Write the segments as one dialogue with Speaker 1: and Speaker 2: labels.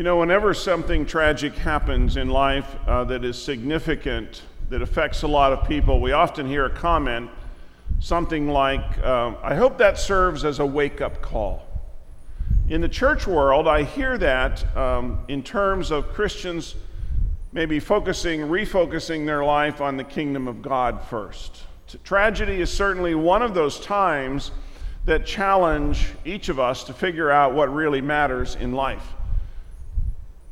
Speaker 1: You know, whenever something tragic happens in life uh, that is significant, that affects a lot of people, we often hear a comment, something like, uh, I hope that serves as a wake up call. In the church world, I hear that um, in terms of Christians maybe focusing, refocusing their life on the kingdom of God first. Tragedy is certainly one of those times that challenge each of us to figure out what really matters in life.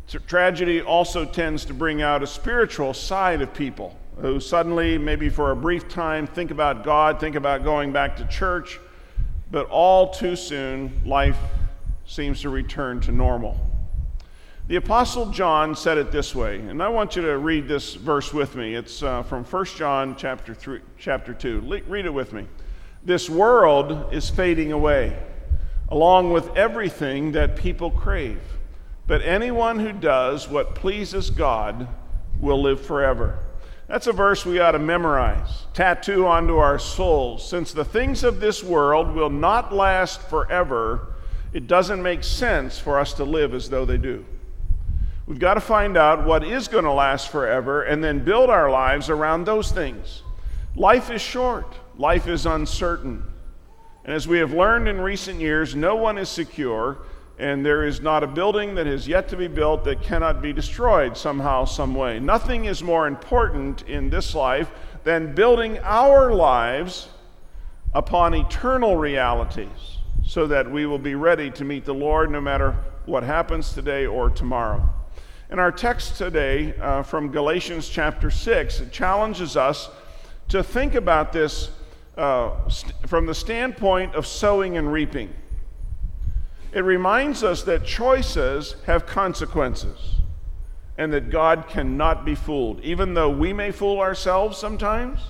Speaker 1: Tragedy also tends to bring out a spiritual side of people who suddenly, maybe for a brief time, think about God, think about going back to church, but all too soon, life seems to return to normal. The Apostle John said it this way, and I want you to read this verse with me. It's uh, from 1 John chapter, three, chapter 2. Le- read it with me. This world is fading away, along with everything that people crave. But anyone who does what pleases God will live forever. That's a verse we ought to memorize, tattoo onto our souls. Since the things of this world will not last forever, it doesn't make sense for us to live as though they do. We've got to find out what is going to last forever and then build our lives around those things. Life is short, life is uncertain. And as we have learned in recent years, no one is secure and there is not a building that has yet to be built that cannot be destroyed somehow, some way. Nothing is more important in this life than building our lives upon eternal realities so that we will be ready to meet the Lord no matter what happens today or tomorrow. And our text today uh, from Galatians chapter 6 challenges us to think about this uh, st- from the standpoint of sowing and reaping. It reminds us that choices have consequences and that God cannot be fooled. Even though we may fool ourselves sometimes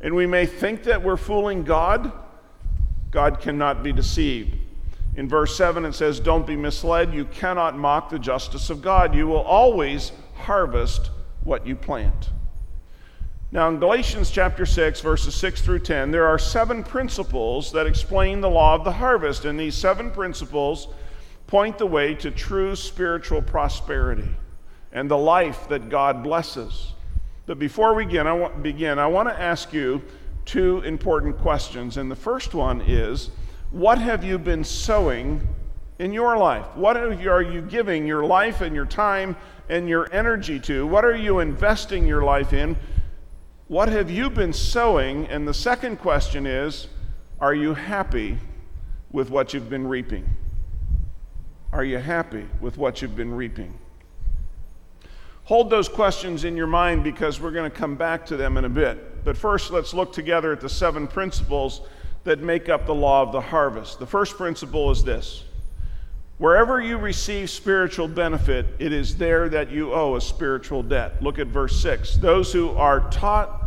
Speaker 1: and we may think that we're fooling God, God cannot be deceived. In verse 7, it says, Don't be misled. You cannot mock the justice of God. You will always harvest what you plant. Now, in Galatians chapter 6, verses 6 through 10, there are seven principles that explain the law of the harvest, and these seven principles point the way to true spiritual prosperity and the life that God blesses. But before we begin, I want, begin, I want to ask you two important questions. And the first one is What have you been sowing in your life? What are you giving your life and your time and your energy to? What are you investing your life in? What have you been sowing? And the second question is Are you happy with what you've been reaping? Are you happy with what you've been reaping? Hold those questions in your mind because we're going to come back to them in a bit. But first, let's look together at the seven principles that make up the law of the harvest. The first principle is this Wherever you receive spiritual benefit, it is there that you owe a spiritual debt. Look at verse 6. Those who are taught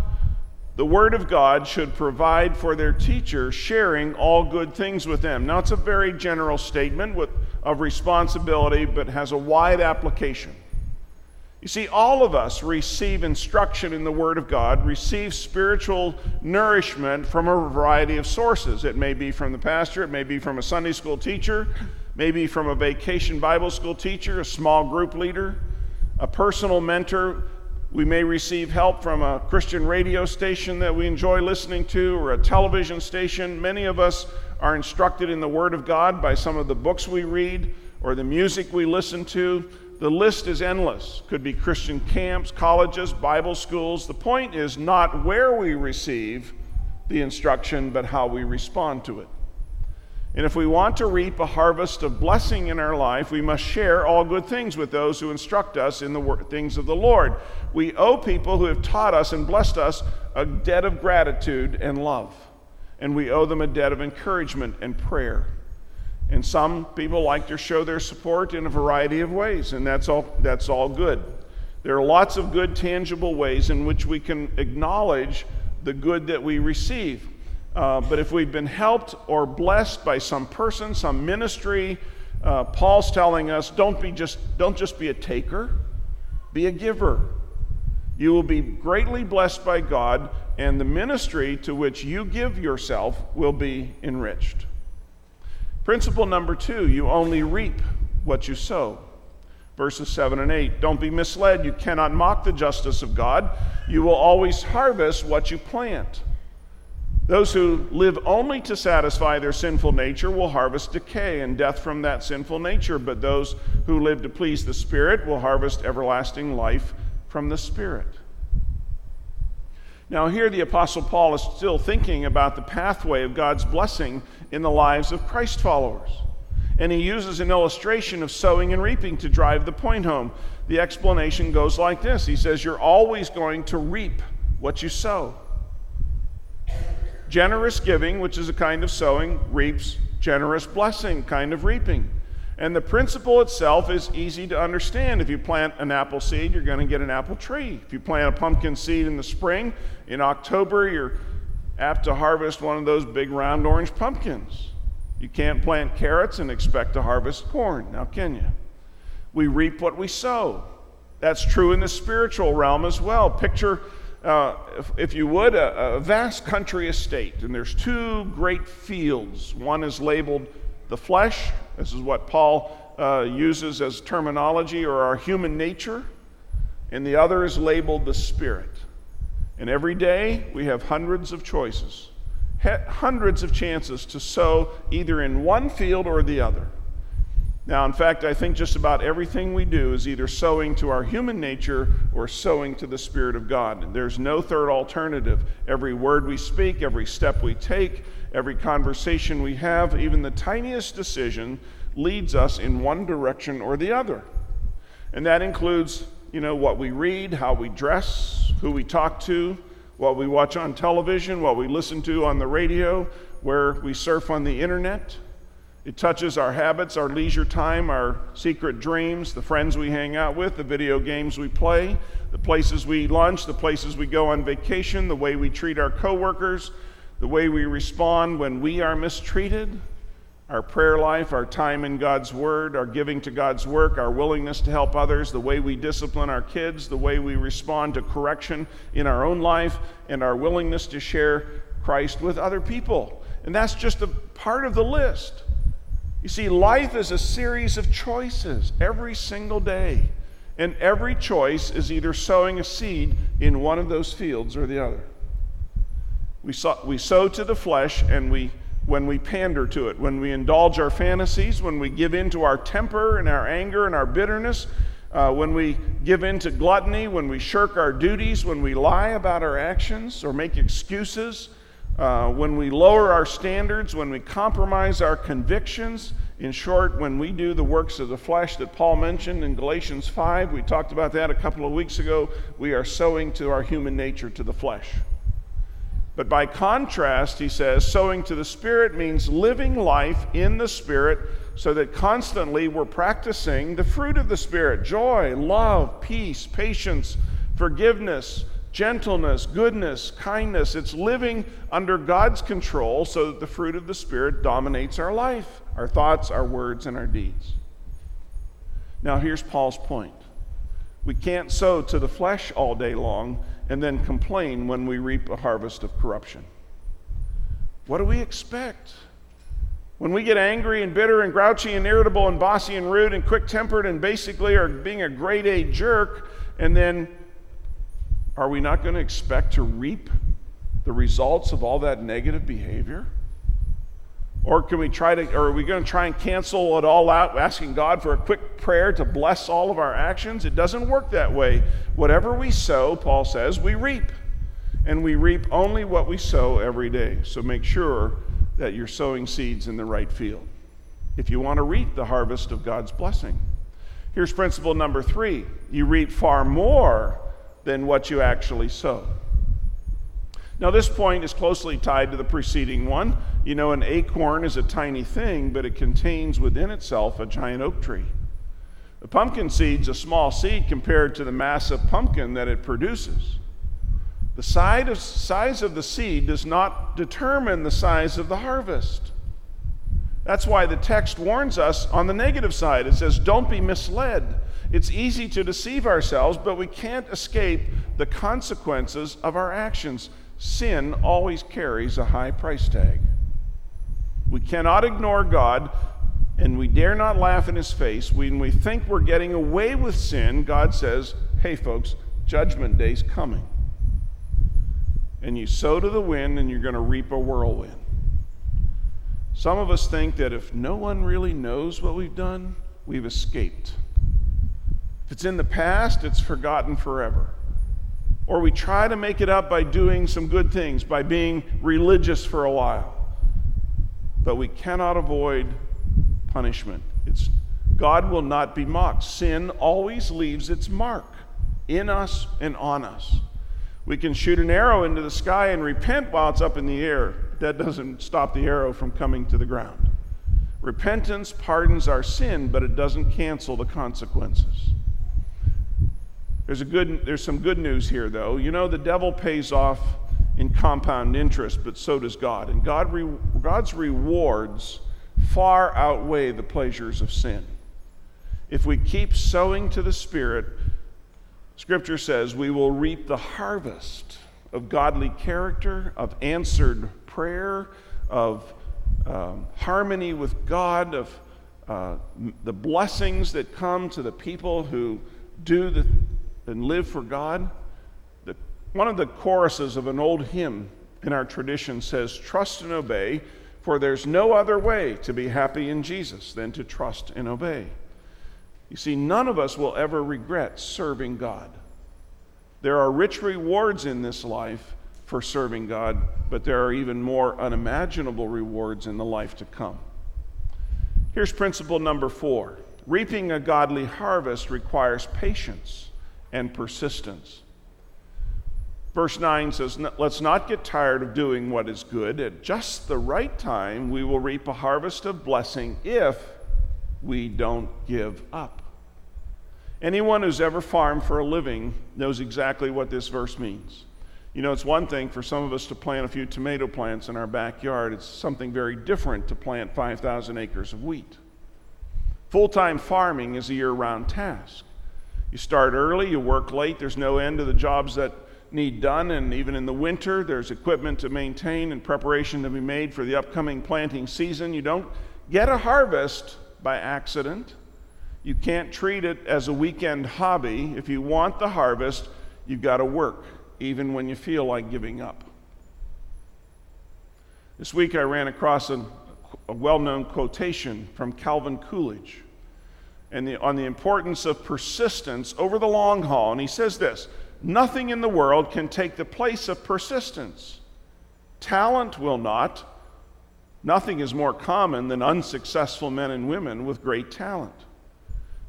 Speaker 1: the Word of God should provide for their teacher, sharing all good things with them. Now, it's a very general statement with, of responsibility, but has a wide application. You see, all of us receive instruction in the Word of God, receive spiritual nourishment from a variety of sources. It may be from the pastor, it may be from a Sunday school teacher, maybe from a vacation Bible school teacher, a small group leader, a personal mentor. We may receive help from a Christian radio station that we enjoy listening to or a television station. Many of us are instructed in the Word of God by some of the books we read or the music we listen to. The list is endless. Could be Christian camps, colleges, Bible schools. The point is not where we receive the instruction, but how we respond to it. And if we want to reap a harvest of blessing in our life, we must share all good things with those who instruct us in the things of the Lord. We owe people who have taught us and blessed us a debt of gratitude and love. And we owe them a debt of encouragement and prayer. And some people like to show their support in a variety of ways, and that's all, that's all good. There are lots of good, tangible ways in which we can acknowledge the good that we receive. Uh, but if we've been helped or blessed by some person, some ministry, uh, Paul's telling us don't be just don't just be a taker, be a giver. You will be greatly blessed by God, and the ministry to which you give yourself will be enriched. Principle number two: you only reap what you sow. verses 7 and 8. Don't be misled. You cannot mock the justice of God. You will always harvest what you plant. Those who live only to satisfy their sinful nature will harvest decay and death from that sinful nature, but those who live to please the Spirit will harvest everlasting life from the Spirit. Now, here the Apostle Paul is still thinking about the pathway of God's blessing in the lives of Christ followers. And he uses an illustration of sowing and reaping to drive the point home. The explanation goes like this He says, You're always going to reap what you sow. Generous giving, which is a kind of sowing, reaps generous blessing, kind of reaping. And the principle itself is easy to understand. If you plant an apple seed, you're going to get an apple tree. If you plant a pumpkin seed in the spring, in October, you're apt to harvest one of those big round orange pumpkins. You can't plant carrots and expect to harvest corn, now can you? We reap what we sow. That's true in the spiritual realm as well. Picture uh, if, if, you would, a, a, vast country estate, and there's two great fields. One is labeled the flesh, this is what Paul uh, uses as terminology, or our human nature, and the other is labeled the spirit. And every day we have hundreds of choices, hundreds of chances to sow either in one field or the other. Now, in fact, I think just about everything we do is either sowing to our human nature or sowing to the Spirit of God. There's no third alternative. Every word we speak, every step we take, every conversation we have, even the tiniest decision leads us in one direction or the other. And that includes, you know, what we read, how we dress, who we talk to, what we watch on television, what we listen to on the radio, where we surf on the internet. It touches our habits, our leisure time, our secret dreams, the friends we hang out with, the video games we play, the places we lunch, the places we go on vacation, the way we treat our coworkers, the way we respond when we are mistreated, our prayer life, our time in God's Word, our giving to God's work, our willingness to help others, the way we discipline our kids, the way we respond to correction in our own life, and our willingness to share Christ with other people. And that's just a part of the list. You see, life is a series of choices every single day. And every choice is either sowing a seed in one of those fields or the other. We sow, we sow to the flesh and we when we pander to it, when we indulge our fantasies, when we give in to our temper and our anger and our bitterness, uh, when we give in to gluttony, when we shirk our duties, when we lie about our actions or make excuses, uh, when we lower our standards, when we compromise our convictions, in short, when we do the works of the flesh that Paul mentioned in Galatians 5, we talked about that a couple of weeks ago, we are sowing to our human nature, to the flesh. But by contrast, he says, sowing to the Spirit means living life in the Spirit so that constantly we're practicing the fruit of the Spirit joy, love, peace, patience, forgiveness, gentleness, goodness, kindness. It's living under God's control so that the fruit of the Spirit dominates our life, our thoughts, our words, and our deeds. Now, here's Paul's point we can't sow to the flesh all day long and then complain when we reap a harvest of corruption. What do we expect? When we get angry and bitter and grouchy and irritable and bossy and rude and quick tempered and basically are being a grade A jerk, and then are we not going to expect to reap the results of all that negative behavior? Or can we try to, or are we going to try and cancel it all out, asking God for a quick prayer to bless all of our actions? It doesn't work that way. Whatever we sow, Paul says, we reap. And we reap only what we sow every day. So make sure that you're sowing seeds in the right field if you want to reap the harvest of God's blessing. Here's principle number three you reap far more than what you actually sow. Now, this point is closely tied to the preceding one. You know, an acorn is a tiny thing, but it contains within itself a giant oak tree. The pumpkin seed's a small seed compared to the massive pumpkin that it produces. The size of the seed does not determine the size of the harvest. That's why the text warns us on the negative side. It says, Don't be misled. It's easy to deceive ourselves, but we can't escape the consequences of our actions. Sin always carries a high price tag. We cannot ignore God and we dare not laugh in his face. When we think we're getting away with sin, God says, hey, folks, judgment day's coming. And you sow to the wind, and you're going to reap a whirlwind. Some of us think that if no one really knows what we've done, we've escaped. If it's in the past, it's forgotten forever. Or we try to make it up by doing some good things, by being religious for a while. But we cannot avoid punishment. It's, God will not be mocked. Sin always leaves its mark in us and on us. We can shoot an arrow into the sky and repent while it's up in the air. That doesn't stop the arrow from coming to the ground. Repentance pardons our sin, but it doesn't cancel the consequences. There's, a good, there's some good news here, though. You know, the devil pays off in compound interest, but so does God. And God re- God's rewards far outweigh the pleasures of sin. If we keep sowing to the Spirit, Scripture says we will reap the harvest of godly character, of answered prayer, of um, harmony with God, of uh, the blessings that come to the people who do the, and live for God. The, one of the choruses of an old hymn in our tradition says, Trust and obey for there's no other way to be happy in Jesus than to trust and obey. You see, none of us will ever regret serving God. There are rich rewards in this life for serving God, but there are even more unimaginable rewards in the life to come. Here's principle number four reaping a godly harvest requires patience and persistence. Verse 9 says, Let's not get tired of doing what is good. At just the right time, we will reap a harvest of blessing if we don't give up. Anyone who's ever farmed for a living knows exactly what this verse means. You know, it's one thing for some of us to plant a few tomato plants in our backyard, it's something very different to plant 5,000 acres of wheat. Full time farming is a year round task. You start early, you work late, there's no end to the jobs that need done, and even in the winter, there's equipment to maintain and preparation to be made for the upcoming planting season. You don't get a harvest by accident. You can't treat it as a weekend hobby. If you want the harvest, you've got to work, even when you feel like giving up. This week I ran across a, a well known quotation from Calvin Coolidge and the, on the importance of persistence over the long haul. And he says this Nothing in the world can take the place of persistence. Talent will not. Nothing is more common than unsuccessful men and women with great talent.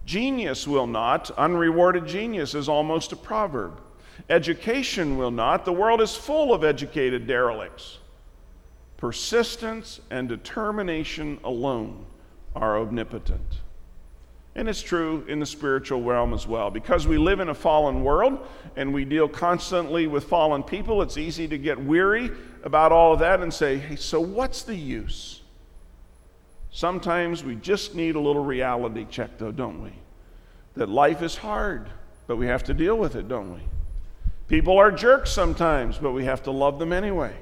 Speaker 1: Genius will not. Unrewarded genius is almost a proverb. Education will not. The world is full of educated derelicts. Persistence and determination alone are omnipotent. And it's true in the spiritual realm as well. Because we live in a fallen world and we deal constantly with fallen people, it's easy to get weary about all of that and say, hey, so what's the use? Sometimes we just need a little reality check, though, don't we? That life is hard, but we have to deal with it, don't we? People are jerks sometimes, but we have to love them anyway.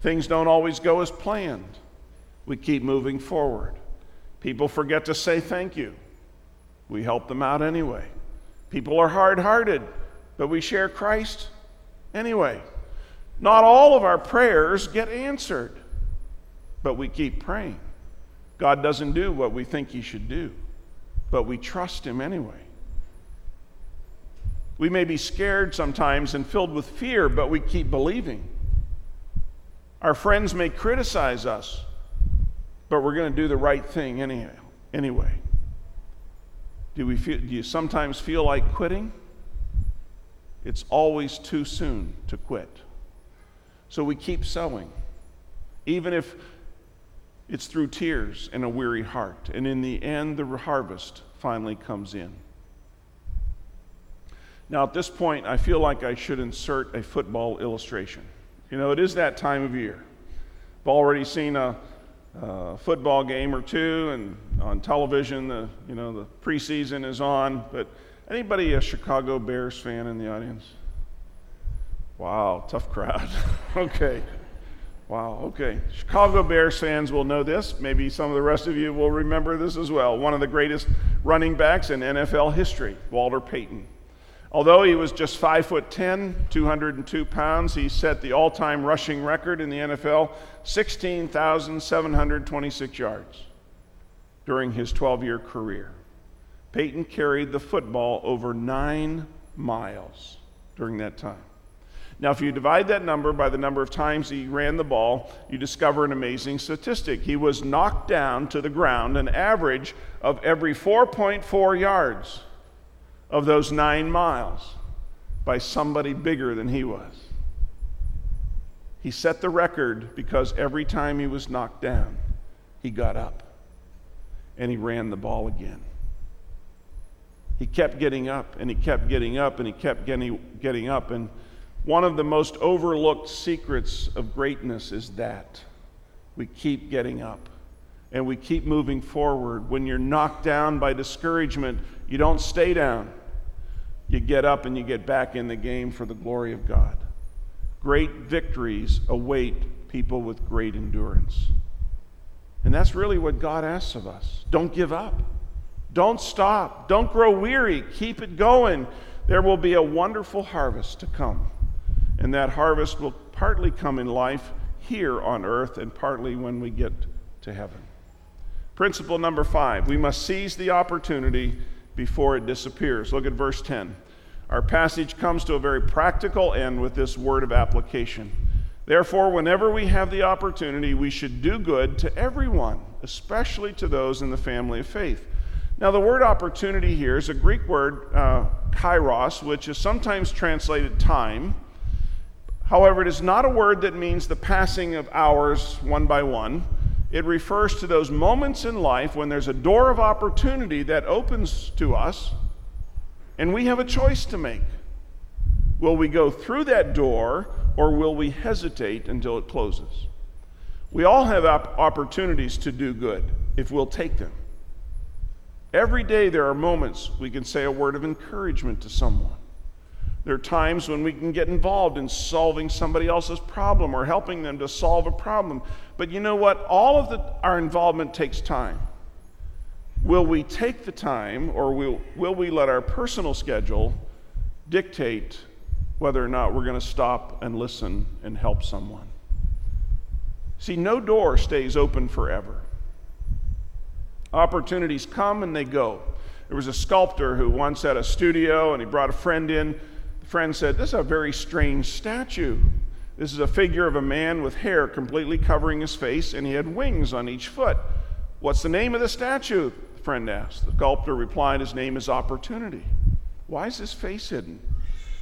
Speaker 1: Things don't always go as planned. We keep moving forward. People forget to say thank you. We help them out anyway. People are hard hearted, but we share Christ anyway. Not all of our prayers get answered, but we keep praying. God doesn't do what we think He should do, but we trust Him anyway. We may be scared sometimes and filled with fear, but we keep believing. Our friends may criticize us, but we're going to do the right thing anyhow, anyway. Do, we feel, do you sometimes feel like quitting? It's always too soon to quit. So we keep sowing, even if it's through tears and a weary heart. And in the end, the harvest finally comes in. Now, at this point, I feel like I should insert a football illustration. You know, it is that time of year. I've already seen a, uh, football game or two, and on television, the you know the preseason is on. But anybody a Chicago Bears fan in the audience? Wow, tough crowd. okay, Wow, okay. Chicago Bears fans will know this. Maybe some of the rest of you will remember this as well. One of the greatest running backs in NFL history, Walter Payton. Although he was just 5 foot 10, 202 pounds, he set the all-time rushing record in the NFL, 16,726 yards during his 12-year career. Payton carried the football over 9 miles during that time. Now, if you divide that number by the number of times he ran the ball, you discover an amazing statistic. He was knocked down to the ground an average of every 4.4 yards of those nine miles by somebody bigger than he was. He set the record because every time he was knocked down, he got up and he ran the ball again. He kept getting up and he kept getting up and he kept getting, getting up. And one of the most overlooked secrets of greatness is that we keep getting up and we keep moving forward. When you're knocked down by discouragement, you don't stay down. You get up and you get back in the game for the glory of God. Great victories await people with great endurance. And that's really what God asks of us. Don't give up. Don't stop. Don't grow weary. Keep it going. There will be a wonderful harvest to come. And that harvest will partly come in life here on earth and partly when we get to heaven. Principle number five we must seize the opportunity before it disappears. Look at verse 10. Our passage comes to a very practical end with this word of application. Therefore, whenever we have the opportunity, we should do good to everyone, especially to those in the family of faith. Now, the word opportunity here is a Greek word, uh, kairos, which is sometimes translated time However, it is not a word that means the passing of hours one by one. It refers to those moments in life when there's a door of opportunity that opens to us, and we have a choice to make. Will we go through that door, or will we hesitate until it closes? We all have op- opportunities to do good if we'll take them. Every day there are moments we can say a word of encouragement to someone. There are times when we can get involved in solving somebody else's problem or helping them to solve a problem. But you know what? All of the, our involvement takes time. Will we take the time or will, will we let our personal schedule dictate whether or not we're going to stop and listen and help someone? See, no door stays open forever. Opportunities come and they go. There was a sculptor who once had a studio and he brought a friend in friend said, This is a very strange statue. This is a figure of a man with hair completely covering his face, and he had wings on each foot. What's the name of the statue? The friend asked. The sculptor replied, His name is Opportunity. Why is his face hidden?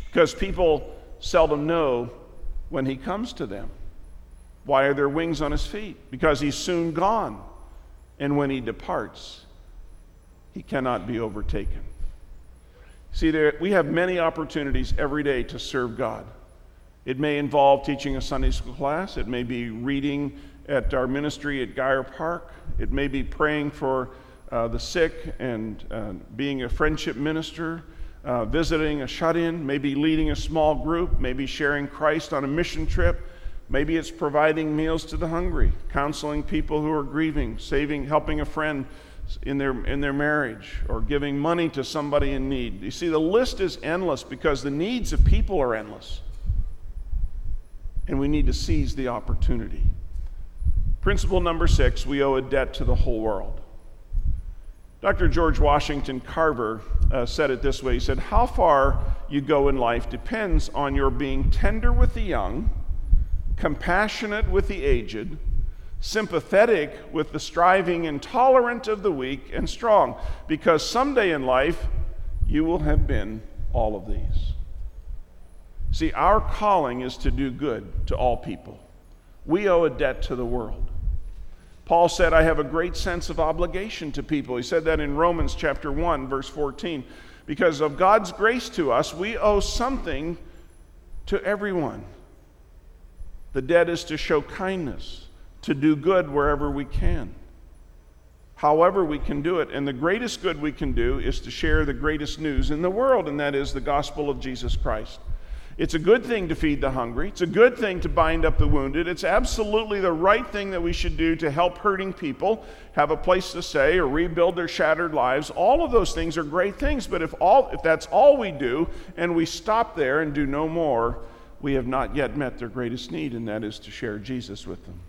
Speaker 1: Because people seldom know when he comes to them. Why are there wings on his feet? Because he's soon gone. And when he departs, he cannot be overtaken. See, there, we have many opportunities every day to serve God. It may involve teaching a Sunday school class, it may be reading at our ministry at Geyer Park, it may be praying for uh, the sick and uh, being a friendship minister, uh, visiting a shut in, maybe leading a small group, maybe sharing Christ on a mission trip. Maybe it's providing meals to the hungry, counseling people who are grieving, saving, helping a friend in their, in their marriage or giving money to somebody in need. You see, the list is endless because the needs of people are endless. And we need to seize the opportunity. Principle number six we owe a debt to the whole world. Dr. George Washington Carver uh, said it this way He said, How far you go in life depends on your being tender with the young, compassionate with the aged, sympathetic with the striving and tolerant of the weak and strong, because someday in life you will have been all of these. See, our calling is to do good to all people. We owe a debt to the world. Paul said, I have a great sense of obligation to people. He said that in Romans chapter 1, verse 14. Because of God's grace to us, we owe something to everyone. The debt is to show kindness, to do good wherever we can. However, we can do it. And the greatest good we can do is to share the greatest news in the world, and that is the gospel of Jesus Christ. It's a good thing to feed the hungry. It's a good thing to bind up the wounded. It's absolutely the right thing that we should do to help hurting people have a place to stay or rebuild their shattered lives. All of those things are great things, but if all if that's all we do and we stop there and do no more, we have not yet met their greatest need and that is to share Jesus with them.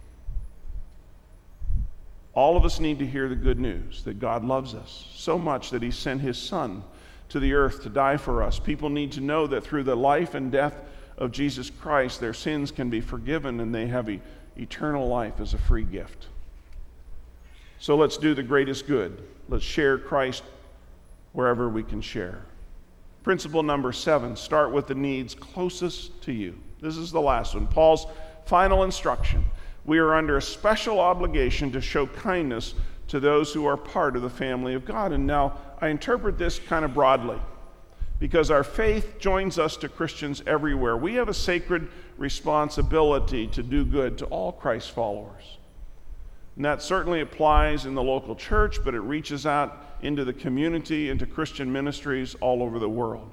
Speaker 1: All of us need to hear the good news that God loves us so much that he sent his son to the earth to die for us. People need to know that through the life and death of Jesus Christ, their sins can be forgiven and they have eternal life as a free gift. So let's do the greatest good. Let's share Christ wherever we can share. Principle number seven start with the needs closest to you. This is the last one. Paul's final instruction. We are under a special obligation to show kindness to those who are part of the family of God. And now I interpret this kind of broadly because our faith joins us to Christians everywhere. We have a sacred responsibility to do good to all Christ followers. And that certainly applies in the local church, but it reaches out into the community, into Christian ministries all over the world.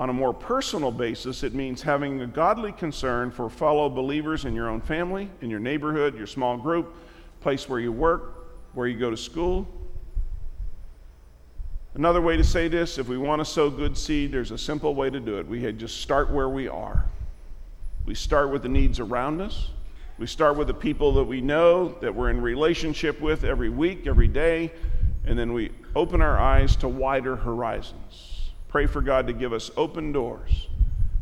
Speaker 1: On a more personal basis, it means having a godly concern for fellow believers in your own family, in your neighborhood, your small group, place where you work, where you go to school. Another way to say this if we want to sow good seed, there's a simple way to do it. We just start where we are. We start with the needs around us. We start with the people that we know, that we're in relationship with every week, every day, and then we open our eyes to wider horizons. Pray for God to give us open doors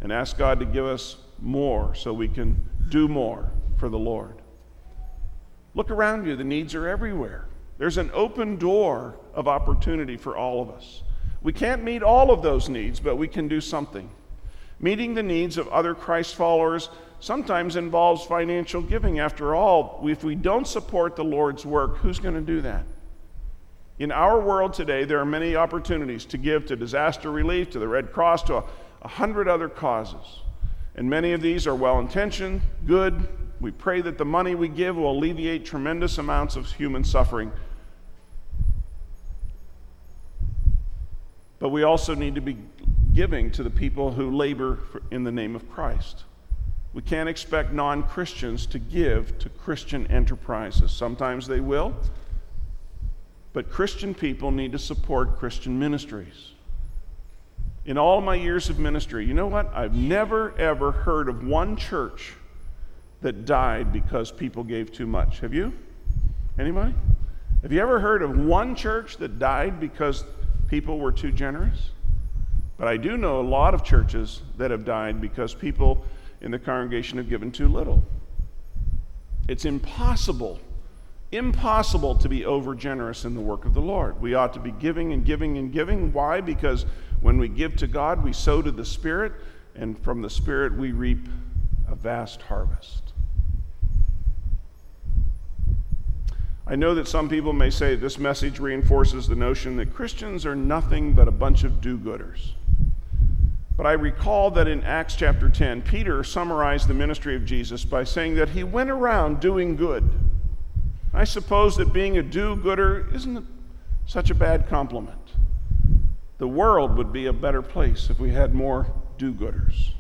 Speaker 1: and ask God to give us more so we can do more for the Lord. Look around you, the needs are everywhere. There's an open door of opportunity for all of us. We can't meet all of those needs, but we can do something. Meeting the needs of other Christ followers sometimes involves financial giving. After all, if we don't support the Lord's work, who's going to do that? In our world today, there are many opportunities to give to disaster relief, to the Red Cross, to a, a hundred other causes. And many of these are well intentioned, good, we pray that the money we give will alleviate tremendous amounts of human suffering. But we also need to be giving to the people who labor in the name of Christ. We can't expect non Christians to give to Christian enterprises. Sometimes they will, but Christian people need to support Christian ministries. In all my years of ministry, you know what? I've never, ever heard of one church that died because people gave too much. Have you? Anybody? Have you ever heard of one church that died because people were too generous? But I do know a lot of churches that have died because people in the congregation have given too little. It's impossible, impossible to be over generous in the work of the Lord. We ought to be giving and giving and giving. Why? Because when we give to God, we sow to the Spirit, and from the Spirit, we reap a vast harvest. I know that some people may say this message reinforces the notion that Christians are nothing but a bunch of do gooders. But I recall that in Acts chapter 10, Peter summarized the ministry of Jesus by saying that he went around doing good. I suppose that being a do gooder isn't such a bad compliment. The world would be a better place if we had more do gooders.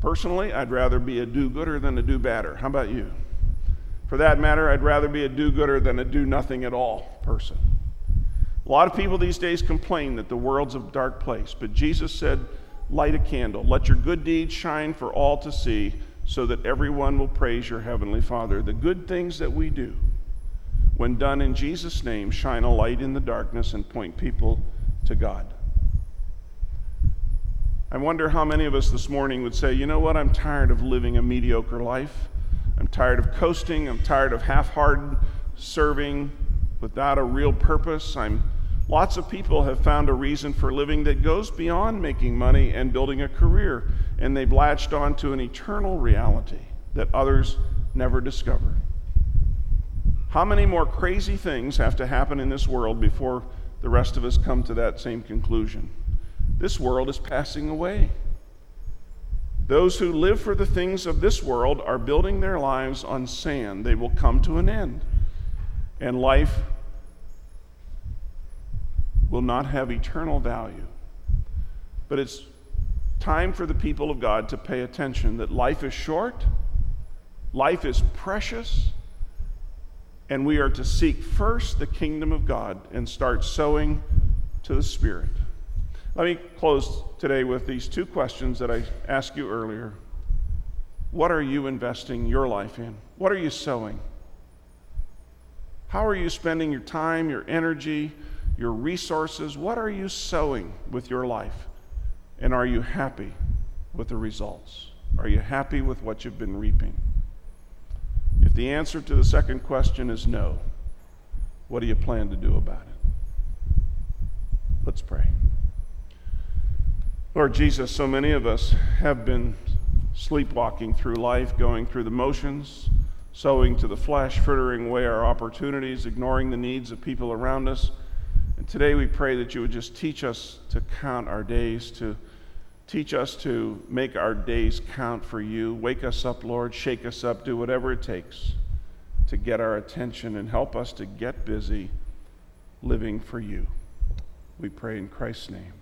Speaker 1: Personally, I'd rather be a do gooder than a do badder. How about you? For that matter, I'd rather be a do gooder than a do nothing at all person. A lot of people these days complain that the world's a dark place, but Jesus said, Light a candle. Let your good deeds shine for all to see, so that everyone will praise your heavenly Father. The good things that we do, when done in Jesus' name, shine a light in the darkness and point people to God. I wonder how many of us this morning would say, you know what, I'm tired of living a mediocre life. I'm tired of coasting. I'm tired of half hearted serving without a real purpose. I'm, lots of people have found a reason for living that goes beyond making money and building a career, and they've latched onto an eternal reality that others never discover. How many more crazy things have to happen in this world before the rest of us come to that same conclusion? This world is passing away. Those who live for the things of this world are building their lives on sand. They will come to an end. And life will not have eternal value. But it's time for the people of God to pay attention that life is short, life is precious, and we are to seek first the kingdom of God and start sowing to the Spirit. Let me close today with these two questions that I asked you earlier. What are you investing your life in? What are you sowing? How are you spending your time, your energy, your resources? What are you sowing with your life? And are you happy with the results? Are you happy with what you've been reaping? If the answer to the second question is no, what do you plan to do about it? Let's pray. Lord Jesus, so many of us have been sleepwalking through life, going through the motions, sowing to the flesh, frittering away our opportunities, ignoring the needs of people around us. And today we pray that you would just teach us to count our days, to teach us to make our days count for you. Wake us up, Lord, shake us up, do whatever it takes to get our attention and help us to get busy living for you. We pray in Christ's name.